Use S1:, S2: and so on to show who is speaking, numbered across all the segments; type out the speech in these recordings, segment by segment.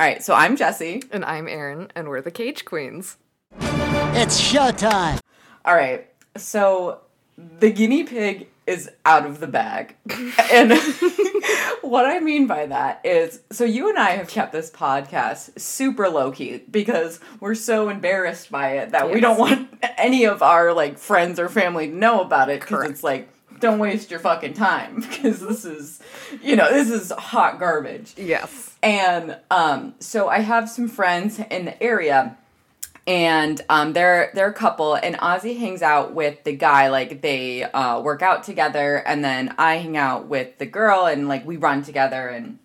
S1: All right, so I'm Jesse.
S2: And I'm Erin, and we're the Cage Queens.
S3: It's showtime.
S1: All right, so the guinea pig is out of the bag. and what I mean by that is so you and I have kept this podcast super low key because we're so embarrassed by it that we don't want any of our like friends or family to know about it because it's like don't waste your fucking time because this is you know this is hot garbage.
S2: Yes.
S1: And um, so I have some friends in the area, and um, they're they're a couple, and Ozzy hangs out with the guy. Like they uh, work out together, and then I hang out with the girl, and like we run together, and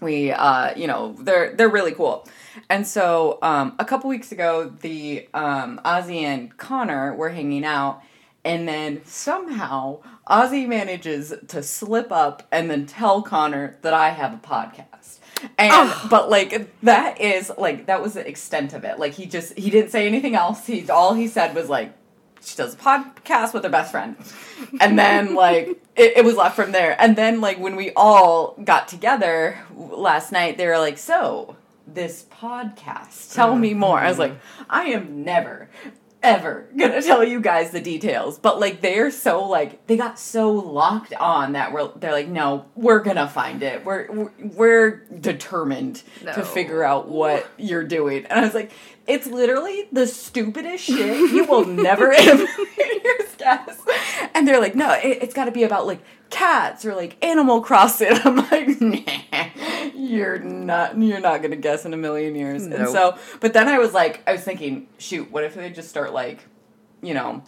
S1: we uh, you know they're they're really cool. And so um, a couple weeks ago, the um, Ozzy and Connor were hanging out. And then somehow Ozzy manages to slip up and then tell Connor that I have a podcast. And but like that is like that was the extent of it. Like he just he didn't say anything else. He all he said was like she does a podcast with her best friend. And then like it, it was left from there. And then like when we all got together last night, they were like, "So, this podcast, tell me mm-hmm. more." I was mm-hmm. like, "I am never ever gonna tell you guys the details but like they're so like they got so locked on that we're they're like no we're gonna find it. We're we're, determined
S2: No.
S1: to figure out what you're doing. And i was like it's literally the stupidest shit you will never million years guess and they're like no it, it's got to be about like cats or like animal crossing i'm like nah, you're not you're not gonna guess in a million years and so but then I was like, I was thinking, shoot, what if they just start like, you know,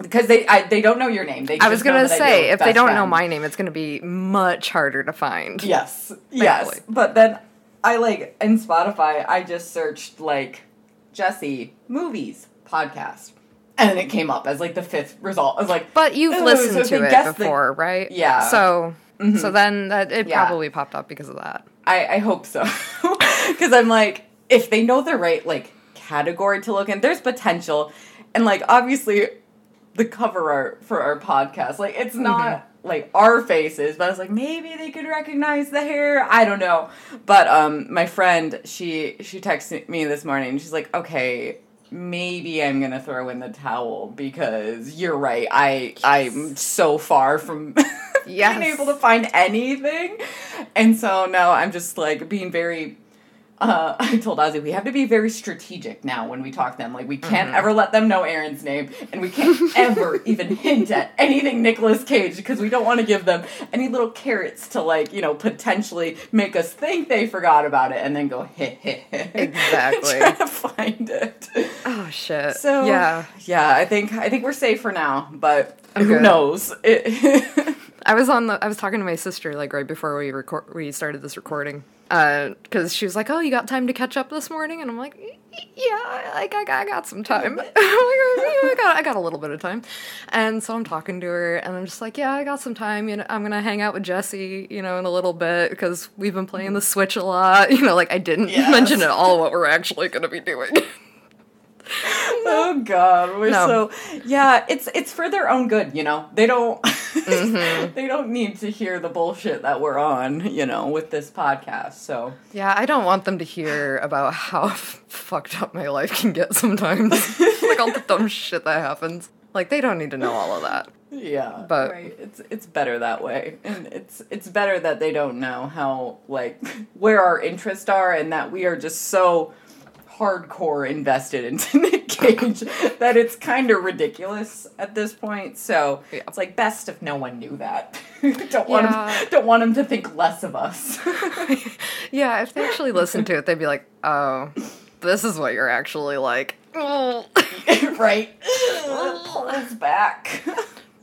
S1: because they I, they don't know your name. They
S2: I was gonna say, if they don't know my name, it's gonna be much harder to find.
S1: yes, yes. But then I like in Spotify, I just searched like Jesse movies podcast, and then it came up as like the fifth result. I was like,
S2: But you've
S1: "Ooh,
S2: listened
S1: so
S2: to it
S1: guessed the-
S2: before, right?
S1: Yeah. Mm-hmm.
S2: So, so then that it
S1: Yeah.
S2: probably popped up because of that.
S1: I, I hope so. Because I'm like, if they know the right like category to look in, there's potential. And like obviously the cover art for our podcast, like it's not like our faces, but I was like, maybe they could recognize the hair. I don't know. But um my friend, she she texted me this morning, she's like, okay, maybe I'm gonna throw in the towel because you're right. I I'm so far from
S2: Yes.
S1: being able to find anything. And so now I'm just like being very uh, I told Ozzy we have to be very strategic now when we talk to them. Like we can't
S2: Mm-hmm.
S1: ever let them know Erin's name, and we can't ever even hint at anything Nicolas Cage because we don't want to give them any little carrots to like you know potentially make us think they forgot about it and then go heh heh heh
S2: Exactly.
S1: trying to find it.
S2: Oh shit.
S1: So
S2: yeah,
S1: yeah, I think I think we're safe for now, but who
S2: Okay.
S1: knows? It,
S2: I was on the. I was talking to my sister like right before we record. We started this recording. Uh, because she was like, "Oh, you got time to catch up this morning?" And I'm like, "Y- y- "Yeah, like I got, I got some time. I'm like, oh, I got, I got a little bit of time." And so I'm talking to her, and I'm just like, "Yeah, I got some time. You know, I'm gonna hang out with Jesse, you know, in a little bit because we've been playing the Switch a lot. You know, like I didn't
S1: Yes.
S2: mention at all what we're actually gonna be doing."
S1: Oh God, we're
S2: No.
S1: so yeah. It's it's for their own good, you know. They don't
S2: Mm-hmm.
S1: they don't need to hear the bullshit that we're on, you know, with this podcast. So
S2: Yeah, I don't want them to hear about how fucked up my life can get sometimes. like all the dumb shit that happens. Like they don't need to know all of that.
S1: yeah,
S2: But-
S1: right. It's it's better that way, and it's it's better that they don't know how like where our interests are, and that we are just so hardcore invested into Nick Cage that it's kind of ridiculous at this point. So
S2: Yeah.
S1: it's like best if no one knew that. don't want
S2: Yeah.
S1: them, don't want them to think less of us.
S2: Yeah, if they actually listened to it, they'd be like, "Oh, this is what you're actually like." oh,
S1: right? Pull us back.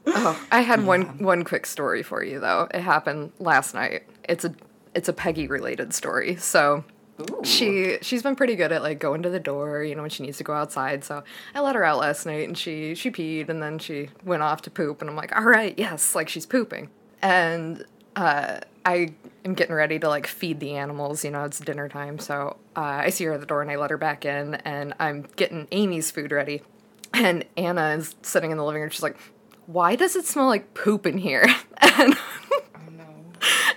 S2: Oh, I had one one quick story for you though. It happened last night. It's a it's a Peggy related story. So
S1: Ooh.
S2: she she's been pretty good at like going to the door, you know, when she needs to go outside. So I let her out last night and she she peed and then she went off to poop and I'm like, "All right, yes, like she's pooping." And uh I am getting ready to like feed the animals, you know, it's dinner time. So uh, I see her at the door and I let her back in and I'm getting Amy's food ready. And Anna is sitting in the living room. She's like, "Why does it smell like poop in here?" And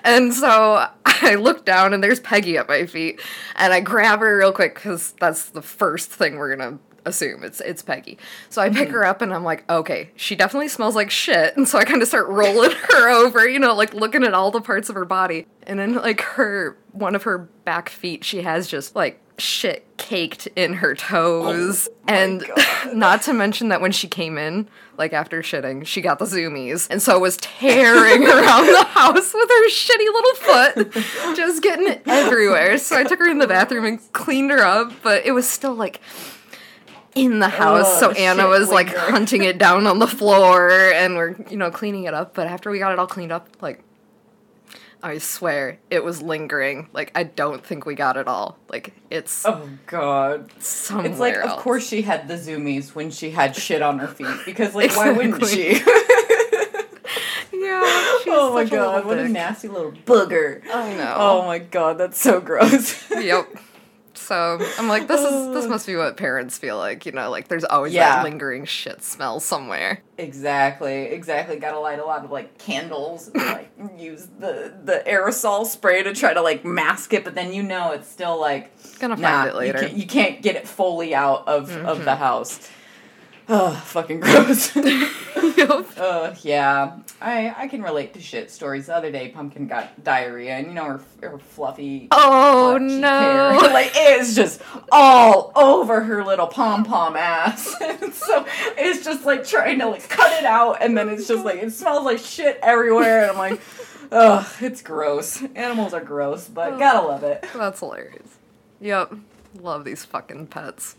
S2: And so I look down and there's Peggy at my feet, and I grab her real quick because that's the first thing we're gonna assume it's it's Peggy. So I pick mm-hmm. her up and I'm like, okay, she definitely smells like shit. And so I kind of start rolling her over, you know, like looking at all the parts of her body. And then like her one of her back feet, she has just like shit caked in her toes. and not to mention that when she came in, like after shitting, she got the zoomies and so was tearing around the house with her shitty little foot, just getting it everywhere. So I took her in the bathroom and cleaned her up, but it was still like in the house.
S1: Oh,
S2: so Anna was like hunting it down on the floor and we're, you know, cleaning it up. But after we got it all cleaned up, like, I swear it was lingering. Like, I don't think we got it all. Like, it's
S1: Oh god.
S2: somewhere.
S1: It's like, of course she had the zoomies when she had shit on her feet because, like, why wouldn't she?
S2: Yeah. she's
S1: oh my
S2: such a little
S1: god, what a nasty little booger.
S2: I know.
S1: Oh my god, that's so gross.
S2: Yep. So I'm like, this is this must be what parents feel like, you know, like there's always
S1: Yeah.
S2: that lingering shit smell somewhere.
S1: exactly, exactly. Gotta light a lot of like candles and like use the the aerosol spray to try to like mask it, but then you know it's still like
S2: Gonna find
S1: nah,
S2: it later. Mm-hmm.
S1: You can't, you can't get it fully out of of the house. Oh, fucking gross. Uh, yeah, I I can relate to shit stories. The other day, Pumpkin got diarrhea, and you know her her fluffy.
S2: Oh no.
S1: hair, like it is just all over her little pom pom ass. So it's just like trying to like cut it out, and then it's just like it smells like shit everywhere, and I'm like, ugh, it's gross. Animals are gross, but gotta love it.
S2: That's hilarious. Yep. Love these fucking pets.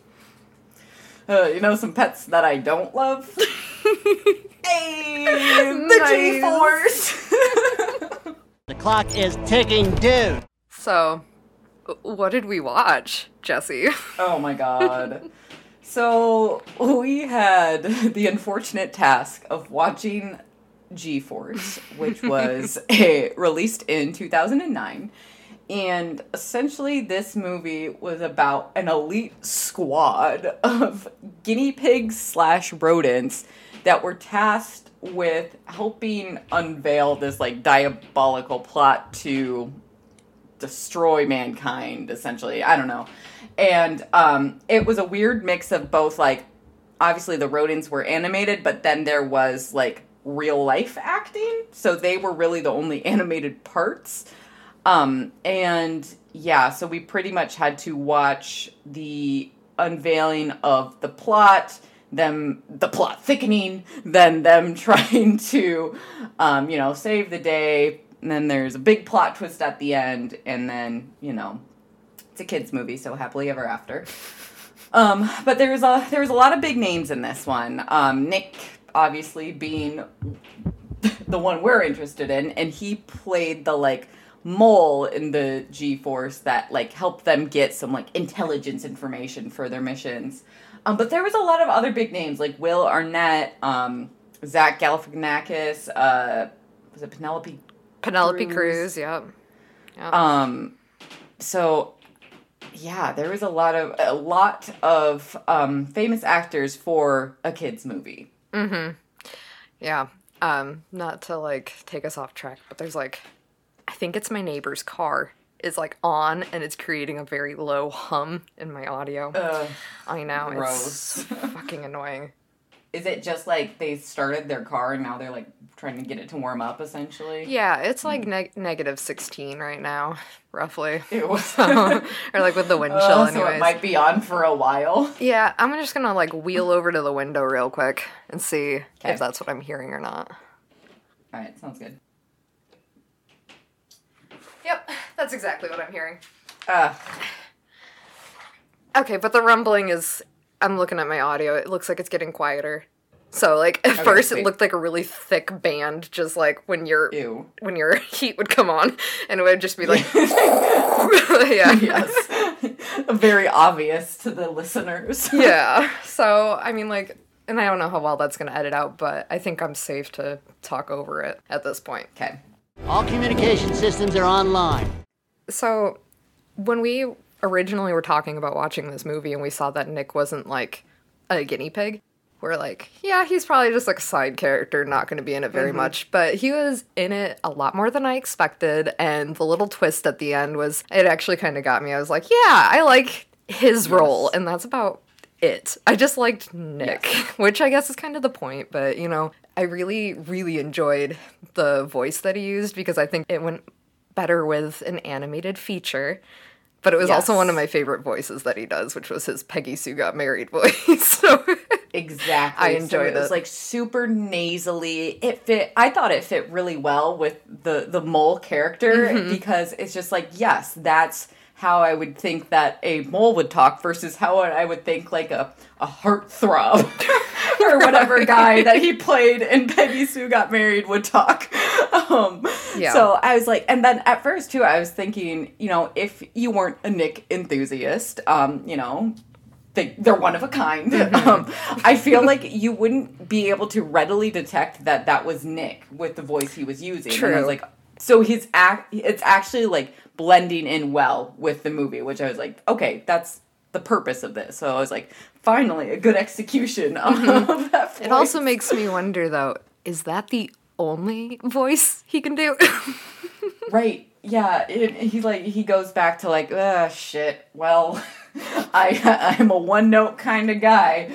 S1: Uh, you know some pets that I don't love. hey, the
S2: Nice.
S1: G Force.
S3: The clock is ticking, dude.
S2: So, what did we watch, Jesse?
S1: Oh my god. So we had the unfortunate task of watching G Force, which was a, released in 2009. And essentially, this movie was about an elite squad of guinea pigs slash rodents that were tasked with helping unveil this like diabolical plot to destroy mankind essentially. I don't know. And um it was a weird mix of both like obviously the rodents were animated but then there was like real life acting. So they were really the only animated parts um and yeah so we pretty much had to watch the unveiling of the plot them the plot thickening then them trying to um you know save the day. And then there's a big plot twist at the end and then you know it's a kids movie so happily ever after. Um but there's a there's a lot of big names in this one. Um nick obviously being the one we're interested in and he played the like mole in the g-force that like helped them get some like intelligence information for their missions um, but there was a lot of other big names like will arnett um, zach galifianakis uh, was it penelope
S2: Penelope
S1: Cruz.
S2: Cruz, yep. Yep.
S1: um, so yeah, there was a lot of a lot of um, famous actors for a kids movie. Mm-hmm.
S2: Yeah. Um, not to like take us off track, but there's like I think it's my neighbor's car is like on and it's creating a very low hum in my audio.
S1: Uh,
S2: I know,
S1: gross.
S2: it's fucking annoying.
S1: is it just like they started their car and now they're like trying to get it to warm up essentially?
S2: Yeah, it's like neg- negative 16 right now, roughly.
S1: Ew.
S2: or like with the wind chill
S1: Uh, so
S2: anyways.
S1: it might be on for a while.
S2: Yeah, I'm just gonna like wheel over to the window real quick and see
S1: Okay.
S2: if that's what I'm hearing or not.
S1: All right, sounds good.
S2: Yep, that's exactly what I'm hearing.
S1: Uh,
S2: Okay, but the rumbling is. I'm looking at my audio. It looks like it's getting quieter. So like at
S1: Okay,
S2: first
S1: sweet.
S2: it looked like a really thick band, just like when your
S1: ew.
S2: when your heat would come on, and it would just be like, yeah,
S1: yes. Very obvious to the listeners.
S2: yeah. So I mean, like, and I don't know how well that's gonna edit out, but I think I'm safe to talk over it at this point.
S1: Okay.
S3: All communication systems are online.
S2: So, when we originally were talking about watching this movie and we saw that Nick wasn't like a guinea pig, we're like, yeah, he's probably just like a side character, not going to be in it very
S1: Mm-hmm.
S2: much. But he was in it a lot more than I expected. And the little twist at the end was, it actually kind of got me. I was like, yeah, I like his role. And that's about it. I just liked Nick, which I guess is kind of the point. But, you know, I really, really enjoyed the voice that he used because I think it went better with an animated feature. But it was also one of my favorite voices that he does, which was his Peggy Sue Got Married voice. so
S1: Exactly.
S2: I
S1: So
S2: enjoyed
S1: it. was like super nasally. It fit. I thought it fit really well with the the mole character
S2: Mm-hmm.
S1: because it's just like yes, that's how I would think that a mole would talk versus how I would think like a a heartthrob or whatever guy that he played in Peggy Sue Got Married would talk. Um,
S2: Yeah.
S1: So I was like, and then at first too, I was thinking, you know, if you weren't a Nick enthusiast, um, you know, they, they're one of a kind.
S2: Mm-hmm.
S1: Um, I feel like you wouldn't be able to readily detect that that was Nick with the voice he was using. And I
S2: True.
S1: was like, so he's act, it's actually like blending in well with the movie, which I was like, okay, that's the purpose of this. So I was like, finally, a good execution of that voice.
S2: Mm-hmm. it also makes me wonder, though, is that the only voice he can do?
S1: Right. Yeah. It, he like he goes back to like, ah, shit. Well, I I'm a one note kind of guy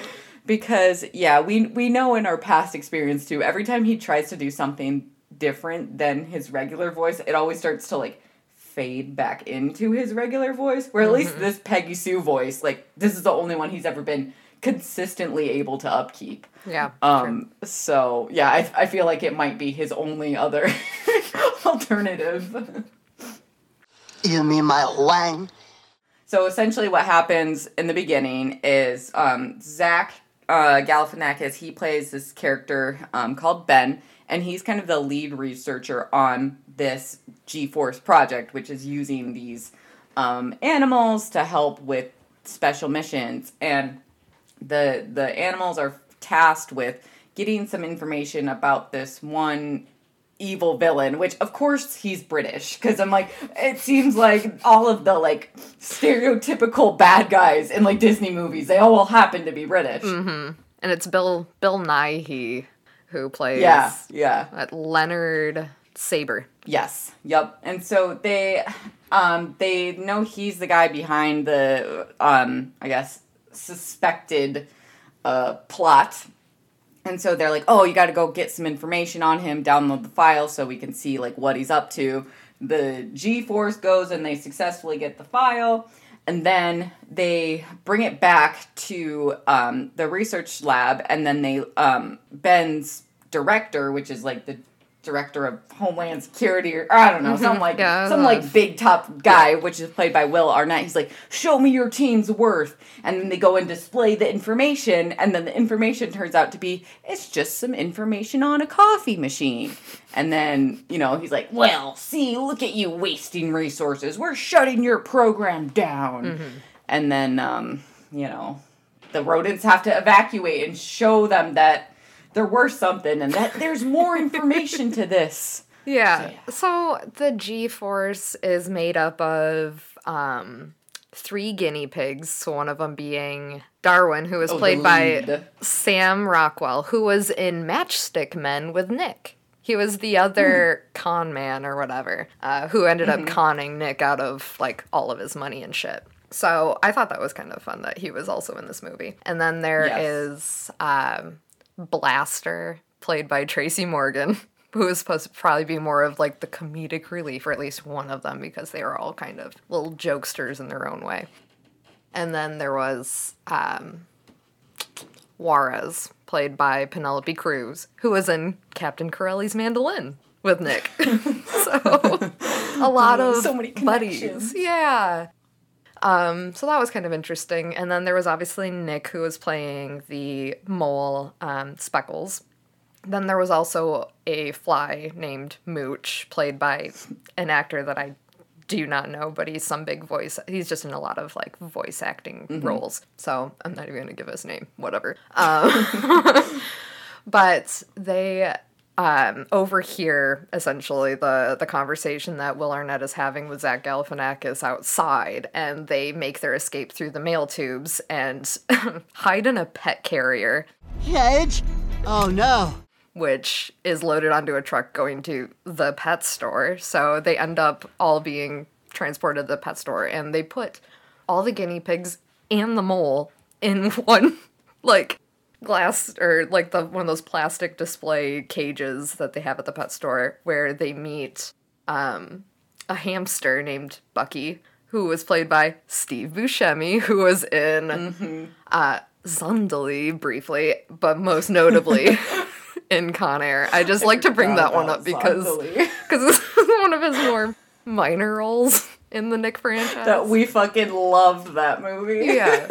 S1: because yeah, we we know in our past experience too. Every time he tries to do something different than his regular voice, it always starts to like fade back into his regular voice. Where at least this Peggy Sue voice, like this is the only one he's ever been consistently able to upkeep.
S2: yeah.
S1: Um. So yeah, I I feel like it might be his only other alternative.
S3: You mean my Huang?
S1: So essentially, what happens in the beginning is um, Zach uh, Galifianakis. He plays this character um, called Ben, and he's kind of the lead researcher on this G-force project, which is using these um, animals to help with special missions. And the the animals are tasked with getting some information about this one evil villain which of course he's british because i'm like it seems like all of the like stereotypical bad guys in like disney movies they all happen to be british
S2: and it's Bill Bill Nighy who plays
S1: yeah yeah
S2: Leonard Saber.
S1: Yes. Yep. And so they um they know he's the guy behind the um I guess suspected uh plot. And so they're like, "Oh, you got to go get some information on him, download the file so we can see like what he's up to." The G-Force goes and they successfully get the file. And then they bring it back to um, the research lab, and then they um, Ben's director, which is like the director of Homeland Security, or I don't know, some like
S2: Yeah.
S1: some like big top guy, which is played by Will Arnett. He's like, "Show me your team's worth," and then they go and display the information, and then the information turns out to be it's just some information on a coffee machine. And then you know he's like, "Well, see, look at you wasting resources. We're shutting your program down." And then um, you know the rodents have to evacuate and show them that they're worth something and that there's more information to this.
S2: Yeah.
S1: yeah.
S2: So the G Force is made up of um, three guinea pigs. So one of them being Darwin, who was
S1: Oh,
S2: played by. Sam Rockwell, who was in Matchstick Men with Nick. He was the other
S1: Hmm.
S2: con man or whatever, uh, who ended
S1: Mm-hmm.
S2: up conning Nick out of like all of his money and shit. So I thought that was kind of fun that he was also in this movie. And then there
S1: Yes.
S2: is um, Blaster, played by Tracy Morgan, who is supposed to probably be more of like the comedic relief, or at least one of them, because they were all kind of little jokesters in their own way. And then there was um, Juarez, played by Penelope Cruz, who was in Captain Corelli's Mandolin with Nick. so a lot of
S1: So many
S2: buddies. Yeah. Um, so that was kind of interesting. And then there was obviously Nick, who was playing the mole um, Speckles. Then there was also a fly named Mooch, played by an actor that I do not know, but he's some big voice. He's just in a lot of like voice acting roles. So I'm not even gonna give his name. Whatever. Um, but they um, overhear essentially the the conversation that Will Arnett is having with Zach Galifianakis outside, and they make their escape through the mail tubes and hide in a pet carrier,
S3: Cage? Oh no.
S2: which is loaded onto a truck going to the pet store. So they end up all being transported to the pet store, and they put all the guinea pigs and the mole in one like glass or like the one of those plastic display cages that they have at the pet store where they meet um a hamster named Bucky who was played by Steve Buscemi who was in uh Zandalee briefly but most notably in Con Air. I just like to bring that one up because because it's one of his more minor roles in the Nick franchise.
S1: that we fucking loved that movie.
S2: Yeah.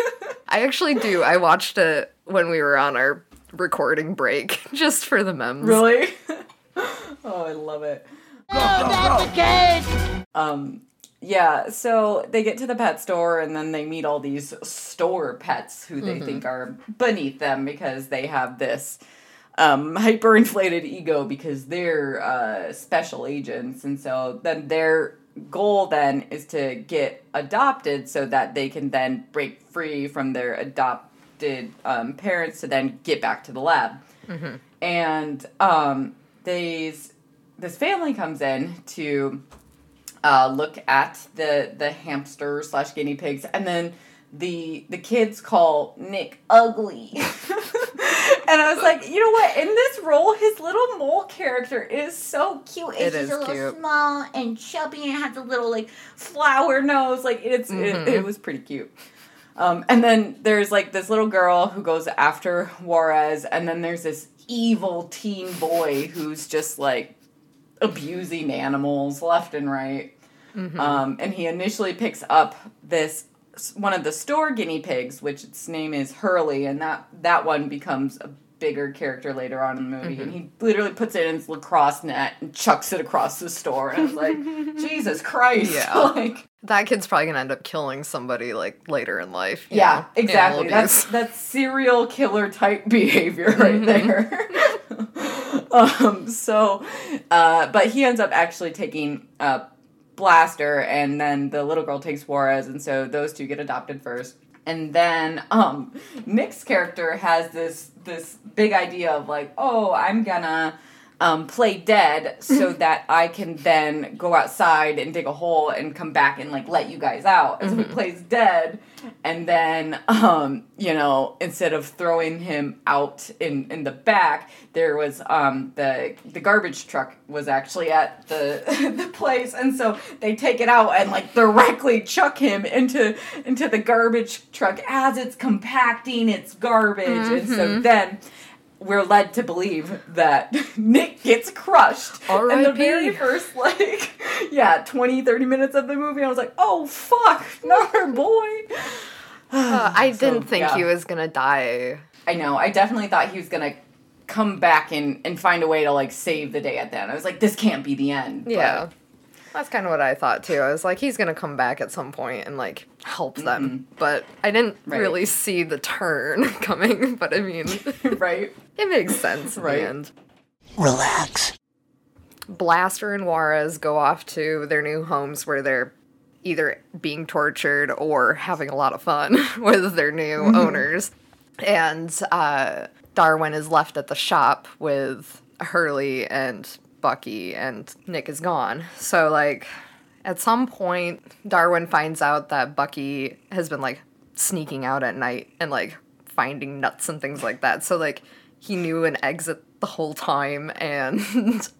S2: I actually do. I watched it when we were on our recording break just for the memes.
S1: really? oh, I love it.
S3: Oh, that's the cage!
S1: Um, yeah, so they get to the pet store and then they meet all these store pets who they think are beneath them because they have this um, hyperinflated ego because they're uh, special agents. And so then their goal then is to get adopted so that they can then break free from their adopted um, parents to then get back to the lab. And um, these this family comes in to uh, look at the the hamster slash guinea pigs, and then the the kids call Nick ugly. and I was like, you know what? In this role, his little mole character is so cute.
S2: It
S1: just a little
S2: cute.
S1: small and chubby, and has a little like flower nose. Like it's it, it was pretty cute. Um, and then there's like this little girl who goes after Juarez, and then there's this evil teen boy who's just like abusing animals left and right. Um, and he initially picks up this one of the store guinea pigs, which its name is Hurley, and that that one becomes a bigger character later on in the movie. And he literally puts it in his lacrosse net and chucks it across the store. And I was like, Jesus Christ!
S2: Yeah.
S1: like
S2: That kid's probably gonna end up killing somebody like later in life.
S1: yeah,
S2: know?
S1: exactly. That's that's serial killer type behavior right there. um, so, uh, but he ends up actually taking uh, Blaster, and then the little girl takes Juarez, and so those two get adopted first. And then um, Nick's character has this this big idea of like, oh, I'm gonna um, play dead so that I can then go outside and dig a hole and come back and like let you guys out. And so he plays dead, and then um, you know instead of throwing him out in in the back, there was um, the the garbage truck was actually at the the place, and so they take it out and like directly chuck him into into the garbage truck as it's compacting its garbage, and so then we're led to believe that Nick gets crushed. And the very first, like, yeah, 20, 30 minutes of the movie, I was like, oh, fuck, not our boy.
S2: Uh, I
S1: So,
S2: didn't think
S1: yeah.
S2: he was gonna die.
S1: I know, I definitely thought he was gonna come back and, and find a way to, like, save the day at the end. I was like, this can't be the end. But-
S2: Yeah. That's kind of what I thought too. I was like, he's gonna come back at some point and like help them, but I didn't
S1: Right.
S2: really see the turn coming. But I mean,
S1: right?
S2: it makes sense.
S1: Right.
S2: Right. And
S3: Relax.
S2: Blaster and Juarez go off to their new homes where they're either being tortured or having a lot of fun with their new owners. And uh, Darwin is left at the shop with Hurley and Bucky, and Nick is gone. So, like, at some point, Darwin finds out that Bucky has been, like, sneaking out at night and, like, finding nuts and things like that. So, like, he knew an exit the whole time, and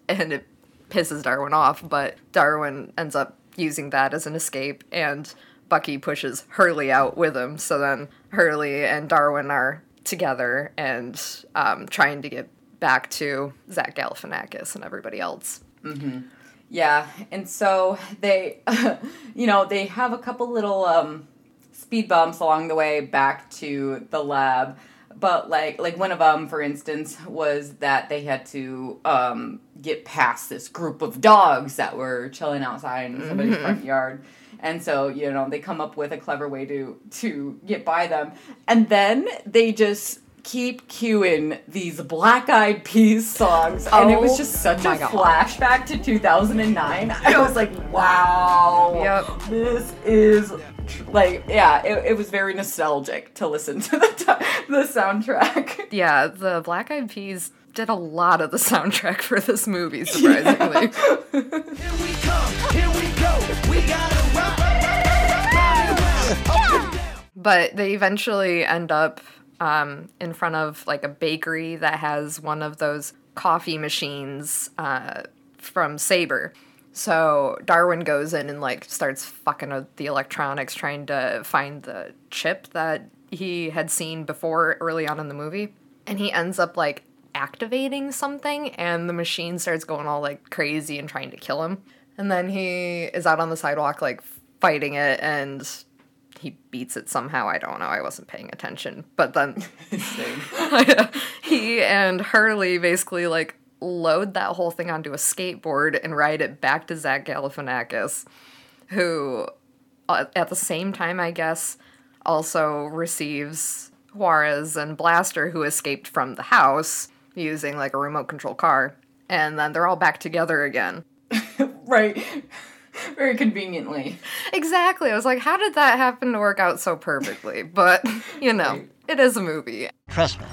S2: and it pisses Darwin off. But Darwin ends up using that as an escape, and Bucky pushes Hurley out with him. So then Hurley and Darwin are together and um, trying to get back to Zach Galifianakis and everybody else.
S1: Yeah, and so they, you know, they have a couple little um, speed bumps along the way back to the lab. But like, like one of them, for instance, was that they had to um, get past this group of dogs that were chilling outside in somebody's front yard, and so you know they come up with a clever way to to get by them, and then they just keep cueing these Black Eyed Peas songs, and it was
S2: Oh
S1: just such a
S2: God.
S1: flashback to 2009. I was like, wow,
S2: Yep.
S1: this is like, yeah, it, it was very nostalgic to listen to the t- the soundtrack.
S2: Yeah, the Black Eyed Peas did a lot of the soundtrack for this movie, surprisingly.
S4: Here we come, here we go. We gotta rock, rock, rock, rock, rock, rock, rock.
S2: but they eventually end up um, in front of like a bakery that has one of those coffee machines uh, from Saber. So Darwin goes in and like starts fucking with the electronics, trying to find the chip that he had seen before early on in the movie, and he ends up like activating something, and the machine starts going all like crazy and trying to kill him. And then he is out on the sidewalk like fighting it, and he beats it somehow. I don't know. I wasn't paying attention. But then he and Hurley basically like load that whole thing onto a skateboard and ride it back to Zach Galifianakis, who uh, at the same time, I guess, also receives Juarez and Blaster, who escaped from the house using like a remote control car. And then they're all back together again.
S1: right. Very conveniently.
S2: Exactly. I was like, how did that happen to work out so perfectly? But, you know, it is a movie.
S3: Trust me.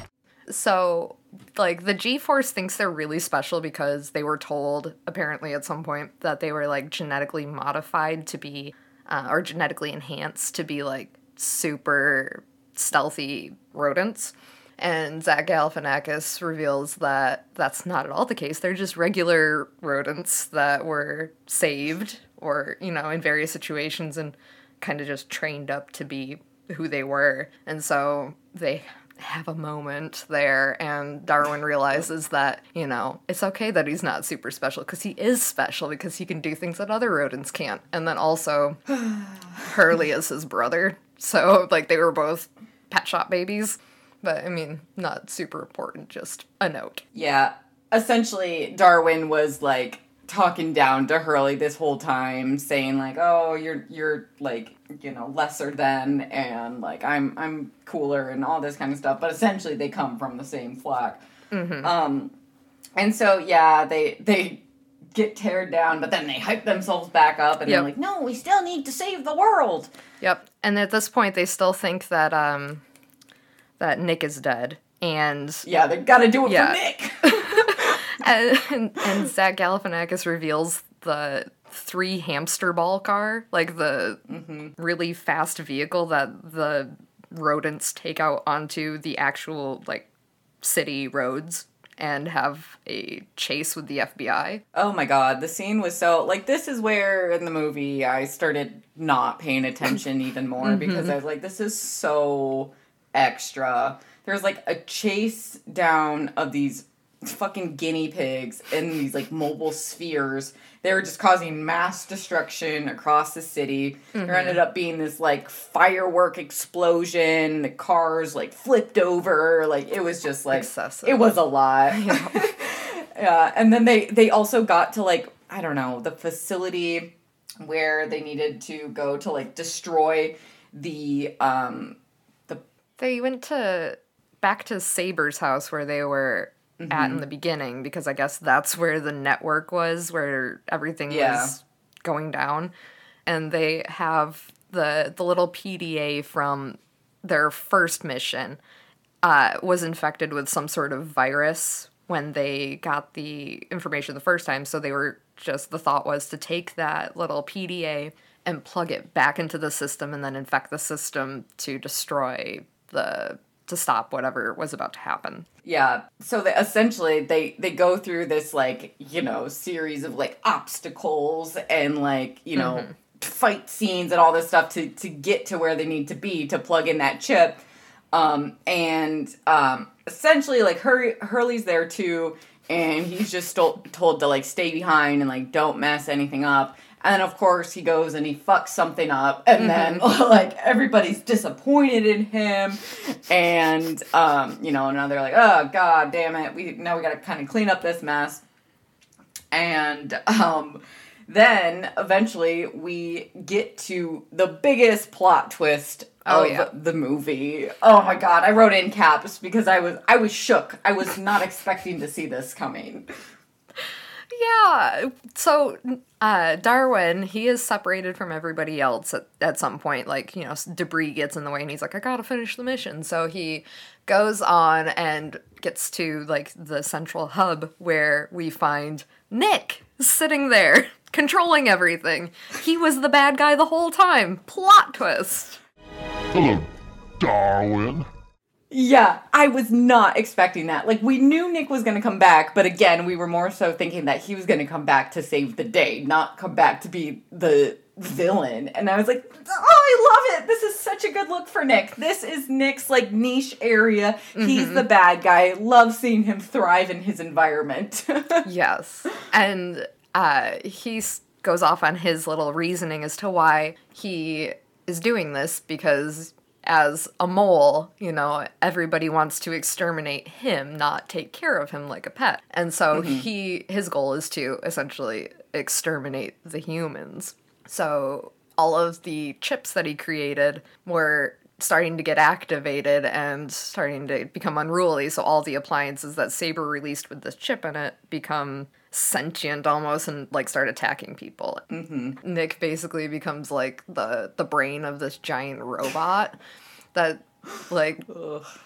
S2: So, like, the G Force thinks they're really special because they were told, apparently at some point, that they were, like, genetically modified to be, uh, or genetically enhanced to be, like, super stealthy rodents. And Zach Galifianakis reveals that that's not at all the case. They're just regular rodents that were saved or, you know, in various situations and kind of just trained up to be who they were. And so they have a moment there, and Darwin realizes that, you know, it's okay that he's not super special because he is special because he can do things that other rodents can't. And then also, Hurley is his brother. So, like, they were both pet shop babies. But I mean, not super important, just a note.
S1: Yeah. Essentially, Darwin was like talking down to Hurley this whole time, saying like, "Oh, you're you're like you know lesser than, and like I'm I'm cooler and all this kind of stuff." But essentially, they come from the same flock. Um, and so yeah, they they get teared down, but then they hype themselves back up, and
S2: Yep.
S1: they're like, "No, we still need to save the world."
S2: Yep. And at this point, they still think that um, that Nick is dead, and
S1: Yeah, they got to do it
S2: Yeah.
S1: for Nick.
S2: and, and Zach Galifianakis reveals the three hamster ball car, like the really fast vehicle that the rodents take out onto the actual like city roads and have a chase with the FBI.
S1: Oh my god, the scene was so like this is where in the movie I started not paying attention even more mm-hmm. because I was like this is so extra. There's like a chase down of these fucking guinea pigs in these like mobile spheres. They were just causing mass destruction across the city. There ended up being this like firework explosion. The cars like flipped over. Like it was just like
S2: Excessive.
S1: it was a lot. Yeah, and then they they also got to like I don't know the facility where they needed to go to like destroy the um the
S2: They went to back to Saber's house where they were at in the beginning because I guess that's where the network was, where everything
S1: Yeah.
S2: was going down. And they have the the little PDA from their first mission uh, was infected with some sort of virus when they got the information the first time. So they were just the thought was to take that little PDA and plug it back into the system and then infect the system to destroy the to stop whatever was about to happen.
S1: yeah so they essentially they they go through this like you know series of like obstacles and like you know fight scenes and all this stuff to to get to where they need to be to plug in that chip. Um and um essentially like Hur- Hurley's there too and he's just told, told to like stay behind and like don't mess anything up and then of course he goes and he fucks something up and then like everybody's disappointed in him and um you know now they're like oh god damn it we now we gotta kind of clean up this mess and um then eventually we get to the biggest plot twist
S2: Oh,
S1: of
S2: yeah.
S1: the movie. Oh my god, I wrote in caps because I was I was shook. I was not expecting to see this coming.
S2: Yeah. So uh, Darwin, he is separated from everybody else at, at some point. Like, you know, debris gets in the way and he's like, I gotta finish the mission. So he goes on and gets to like the central hub where we find Nick sitting there controlling everything. He was the bad guy the whole time. Plot twist.
S5: Hello, Darwin.
S1: Yeah, I was not expecting that. Like we knew Nick was going to come back, but again, we were more so thinking that he was going to come back to save the day, not come back to be the villain. And I was like, "Oh, I love it. This is such a good look for Nick. This is Nick's like niche area. He's the bad guy. Love seeing him thrive in his environment."
S2: Yes. And uh, he goes off on his little reasoning as to why he is doing this because, as a mole, you know, everybody wants to exterminate him, not take care of him like a pet. And so mm-hmm. he his goal is to essentially exterminate the humans. So all of the chips that he created were starting to get activated and starting to become unruly. So all the appliances that Saber released with this chip in it become sentient almost and like start attacking people. Mm-hmm. Nick basically becomes like the the brain of this giant robot that like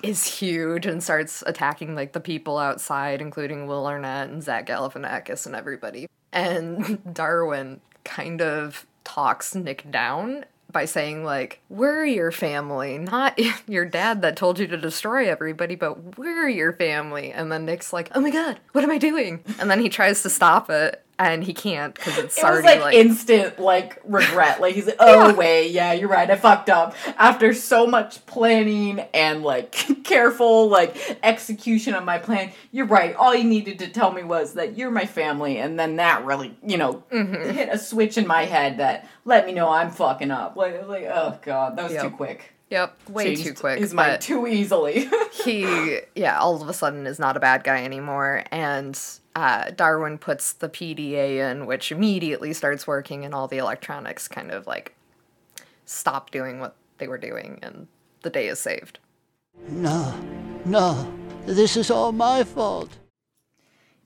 S2: is huge and starts attacking like the people outside, including Will Arnett and Zach Galifianakis and everybody. And Darwin kind of talks Nick down by saying like, "We're your family, not your dad that told you to destroy everybody, but we're your family." And then Nick's like, "Oh my god, what am I doing?" And then he tries to stop it, and he can't because it's
S1: It was like,
S2: like,
S1: instant like regret. Like he's like, oh wait, yeah, you're right, I fucked up. After so much planning and like careful like execution of my plan, you're right. All you needed to tell me was that you're my family, and then that really, you know,
S2: Mm-hmm.
S1: hit a switch in my head that let me know I'm fucking up. Like, like oh god, that was
S2: Yep.
S1: too quick.
S2: "Yep, way
S1: Changed
S2: too quick."
S1: His mind too easily.
S2: he yeah all of a sudden is not a bad guy anymore and uh, darwin puts the pda in which immediately starts working and all the electronics kind of like stop doing what they were doing and the day is saved
S3: No, no, this is all my fault.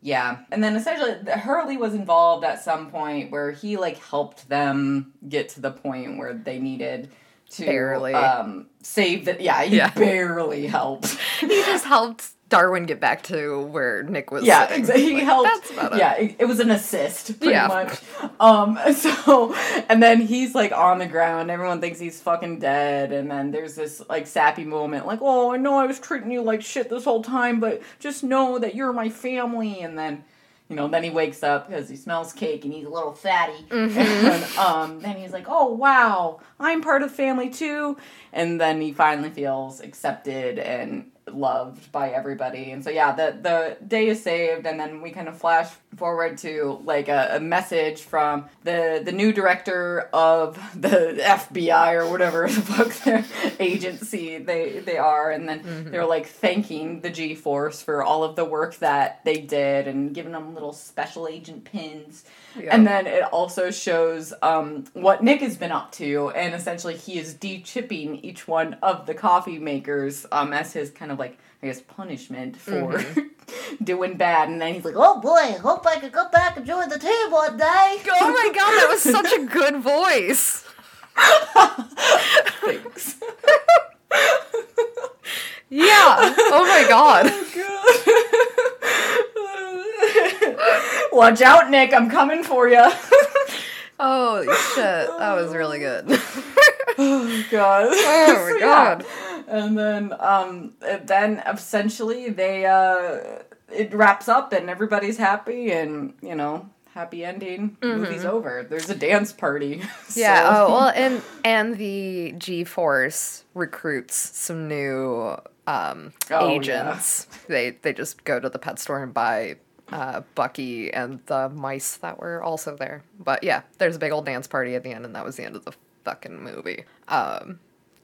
S1: Yeah, and then essentially Hurley was involved at some point where he like helped them get to the point where they needed to
S2: Barely.
S1: um save the yeah he
S2: Yeah.
S1: barely helped
S2: he just helped darwin get back to where nick was
S1: yeah
S2: sitting.
S1: exactly he
S2: Like,
S1: helped yeah it, it was an assist pretty
S2: Yeah.
S1: much um so and then he's like on the ground everyone thinks he's fucking dead and then there's this like sappy moment like oh I know I was treating you like shit this whole time but just know that you're my family and then you know, then he wakes up because he smells cake and he's a little fatty. And um, then he's like, oh, wow, I'm part of the family too. And then he finally feels accepted and loved by everybody. And so, yeah, the, the day is saved. And then we kind of flash forward to like a, a message from the, the new director of the FBI or whatever the fuck their agency they, they are. And then mm-hmm. they're like thanking the G Force for all of the work that they did and giving them little special agent pins. And then it also shows um, what Nick has been up to, and essentially he is de-chipping each one of the coffee makers um, as his kind of like I guess punishment for doing bad. And then he's like, "Oh boy, hope I could go back and join the team one day."
S2: oh my god that was such a good voice
S1: Thanks.
S2: yeah oh my god
S1: Watch out, Nick! I'm coming for you.
S2: oh shit that was really good oh
S1: God.
S2: oh my god
S1: and then um then essentially they uh it wraps up and everybody's happy and you know happy ending movie's over there's a dance party
S2: Yeah. Oh well, and and the G Force recruits some new um,
S1: Oh, yeah.
S2: agents. They they just go to the pet store and buy uh, Bucky and the mice that were also there. But yeah, there's a big old dance party at the end, and that was the end of the fucking movie. Um,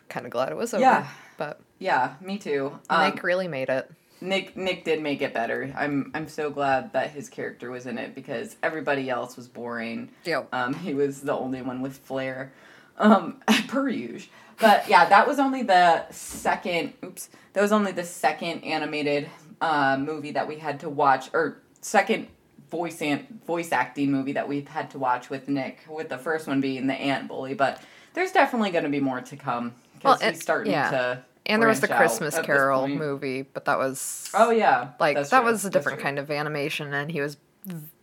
S2: kind of glad it was over.
S1: Yeah.
S2: But
S1: yeah me too um,
S2: Nick really made it.
S1: Nick Nick did make it better. I'm I'm so glad that his character was in it because everybody else was boring.
S2: Yep.
S1: Um, he was the only one with flair. Um, per usual. But yeah, that was only the second. Oops, that was only the second animated uh, movie that we had to watch, or second voice and voice acting movie that we've had to watch with Nick. With the first one being the Ant Bully, but there's definitely going to be more to come because
S2: Well,
S1: he's starting
S2: yeah.
S1: to.
S2: And there was the Christmas Carol movie, but that was
S1: Oh yeah,
S2: like that
S1: true.
S2: was a different kind of animation, and he was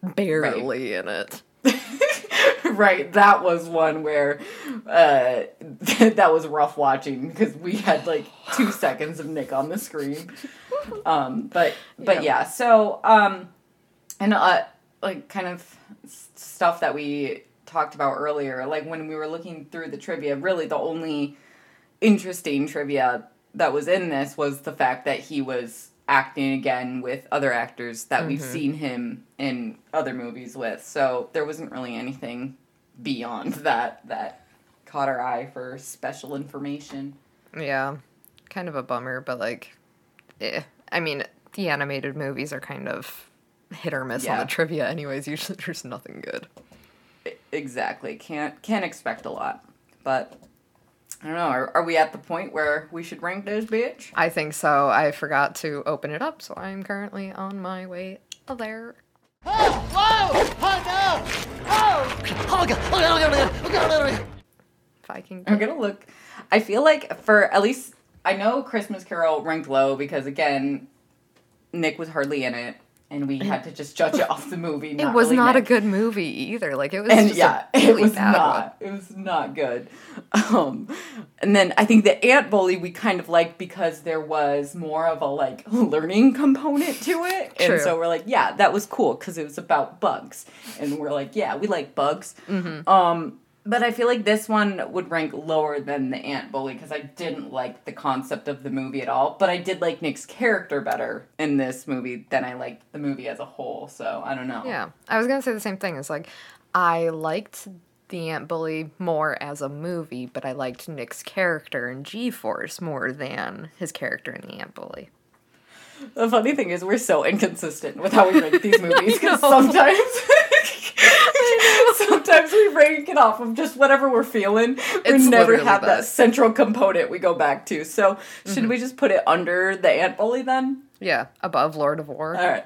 S2: barely in it.
S1: right that was one where uh that was rough watching because we had like two seconds of nick on the screen um but but
S2: Yeah.
S1: yeah so um and uh like kind of stuff that we talked about earlier like when we were looking through the trivia really the only interesting trivia that was in this was the fact that he was acting again with other actors that we've seen him in other movies with. So there wasn't really anything beyond that that caught our eye for special information.
S2: Yeah, kind of a bummer, but like, eh. I mean, the animated movies are kind of hit or miss on the trivia, anyways. Usually, there's nothing good.
S1: Exactly. Can't can't expect a lot. But I don't know. Are, are we at the point where we should rank this bitch?
S2: I think so. I forgot to open it up, so I'm currently on my way there.
S3: Oh, whoa! Oh, no! Oh! Oh, God! Oh, God! Oh, God! Oh, God! Oh, God!
S2: If I can.
S1: I'm gonna look. I feel like for at least I know Christmas Carol ranked low because again, Nick was hardly in it, and we had to just judge it off the movie.
S2: It was
S1: really
S2: not
S1: Nick.
S2: a good movie either. Like it was
S1: and
S2: just
S1: yeah,
S2: a
S1: it
S2: really
S1: was
S2: bad
S1: not. It was not good. Um, and then I think the ant bully we kind of liked because there was more of a like learning component to it,
S2: True.
S1: and so we're like, yeah, that was cool because it was about bugs, and we're like, yeah, we like bugs.
S2: Mm-hmm.
S1: Um, but I feel like this one would rank lower than the ant bully because I didn't like the concept of the movie at all. But I did like Nick's character better in this movie than I liked the movie as a whole. So I don't know.
S2: Yeah, I was gonna say the same thing. It's like I liked the Ant Bully more as a movie, but I liked Nick's character in G Force more than his character in the Ant Bully.
S1: The funny thing is, we're so inconsistent with how we rank these movies because sometimes, sometimes we break it off of just whatever we're feeling. We
S2: It's
S1: never have that
S2: that. Mm-hmm.
S1: central component we go back to. So, should we just put it under the Ant Bully then?
S2: Yeah, above Lord of War.
S1: All right.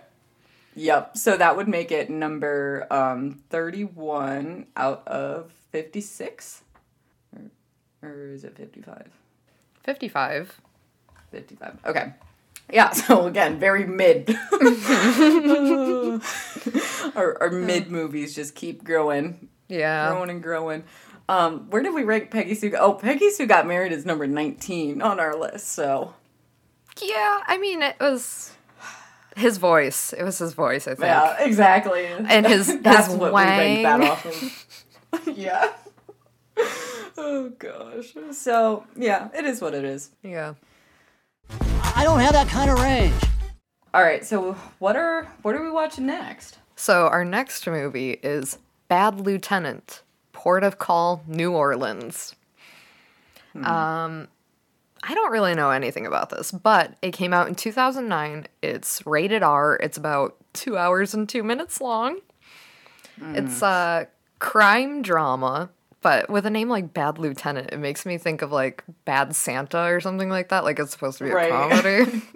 S1: Yep. So that would make it number um, thirty-one out of fifty-six, or, or is it fifty-five?
S2: Fifty-five.
S1: 55. Okay. Yeah, so again, very mid. our our mid movies just keep growing,
S2: Yeah.
S1: growing and growing. Um, where did we rank Peggy Sue? Oh, Peggy Sue got married is number 19 on our list. So,
S2: Yeah, I mean it was his voice. It was his voice, I think.
S1: yeah, exactly.
S2: And his-
S1: That's
S2: his
S1: what we rank that
S2: wang.
S1: off of. yeah. Oh gosh. So, yeah, it is what it is.
S2: Yeah.
S3: I don't have that kind of range.
S1: All right, so what are what are we watching next?
S2: So our next movie is Bad Lieutenant, Port of Call, New Orleans. Um, I don't really know anything about this, but it came out in 2009. It's rated R. It's about two hours and two minutes long. It's a crime drama, but with a name like Bad Lieutenant, it makes me think of like Bad Santa or something like that. Like it's supposed to be a
S1: Right.
S2: comedy.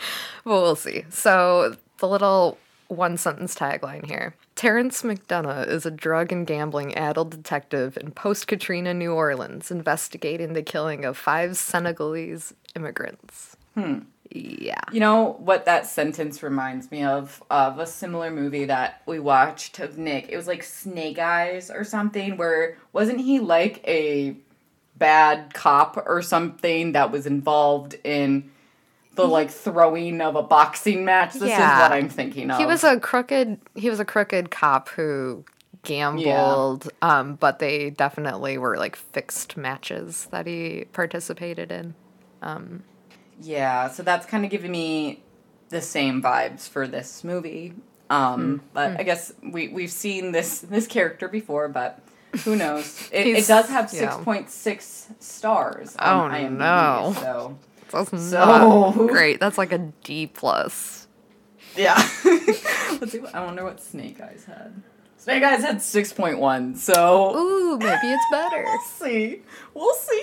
S2: well, we'll see. So the little one sentence tagline here. Terence McDonagh is a drug and gambling addled detective in post Katrina New Orleans investigating the killing of five Senegalese immigrants. Hmm. Yeah.
S1: You know what that sentence reminds me of? Of a similar movie that we watched of Nick. It was like Snake Eyes or something, where wasn't he like a bad cop or something that was involved in the like throwing of a boxing match? This
S2: Yeah.
S1: is what I'm thinking of.
S2: He was a crooked he was a crooked cop who gambled um but they definitely were like fixed matches that he participated in.
S1: Yeah, so that's kind of giving me the same vibes for this movie. Um, but I guess we we've seen this this character before, but who knows? It, it does have
S2: yeah.
S1: six point six stars.
S2: Oh,
S1: On IMDb,
S2: no.
S1: So
S2: That's
S1: So-
S2: great. That's like a D plus.
S1: yeah, let's see. What, I wonder what Snake Eyes had. Snake Eyes had 6.1, so
S2: Ooh, maybe it's better.
S1: we'll see. We'll see.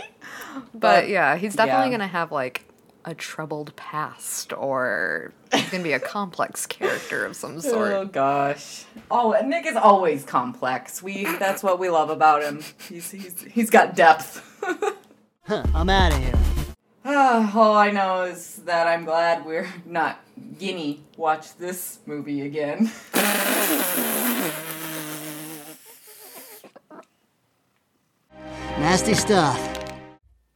S2: But yeah, he's definitely
S1: yeah.
S2: gonna have like a troubled past, or he's gonna be a complex character of some sort.
S1: Oh gosh. Oh, Nick is always complex. We that's what we love about him. He's he's he's got depth.
S3: Huh, I'm out of here.
S1: Ah, all I know is that I'm glad we're not Guinea watch this movie again.
S3: Nasty stuff.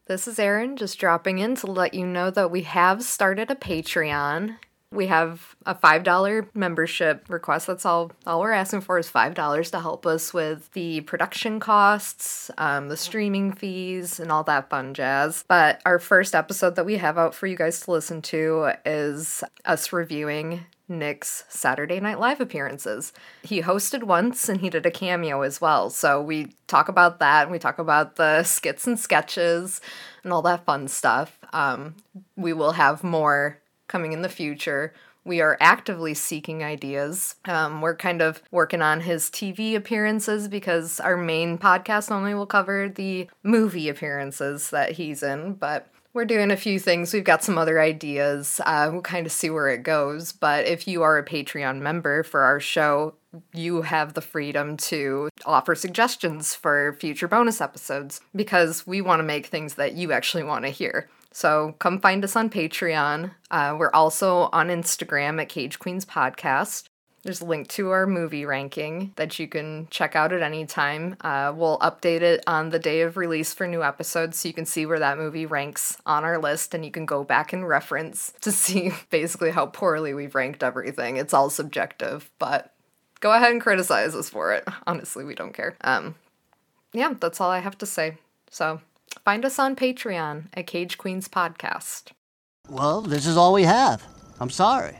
S2: This is Erin, just dropping in to let you know that we have started a Patreon. We have a $5 membership request. That's all all we're asking for is $5 to help us with the production costs, um, the streaming fees, and all that fun jazz. But our first episode that we have out for you guys to listen to is us reviewing Nick's Saturday Night Live appearances. He hosted once and he did a cameo as well. So we talk about that and we talk about the skits and sketches and all that fun stuff. Um, we will have more coming in the future. We are actively seeking ideas. Um, we're kind of working on his TV appearances because our main podcast only will cover the movie appearances that he's in, but we're doing a few things. We've got some other ideas. Uh, we'll kind of see where it goes. But if you are a Patreon member for our show, you have the freedom to offer suggestions for future bonus episodes because we want to make things that you actually want to hear. So come find us on Patreon. Uh, we're also on Instagram at Cage Queens Podcast. There's a link to our movie ranking that you can check out at any time. Uh, we'll update it on the day of release for new episodes so you can see where that movie ranks on our list and you can go back and reference to see basically how poorly we've ranked everything. It's all subjective, but go ahead and criticize us for it. Honestly, we don't care. Um, yeah, that's all I have to say. So find us on Patreon at Cage Queens Podcast.
S3: Well, this is all we have. I'm sorry.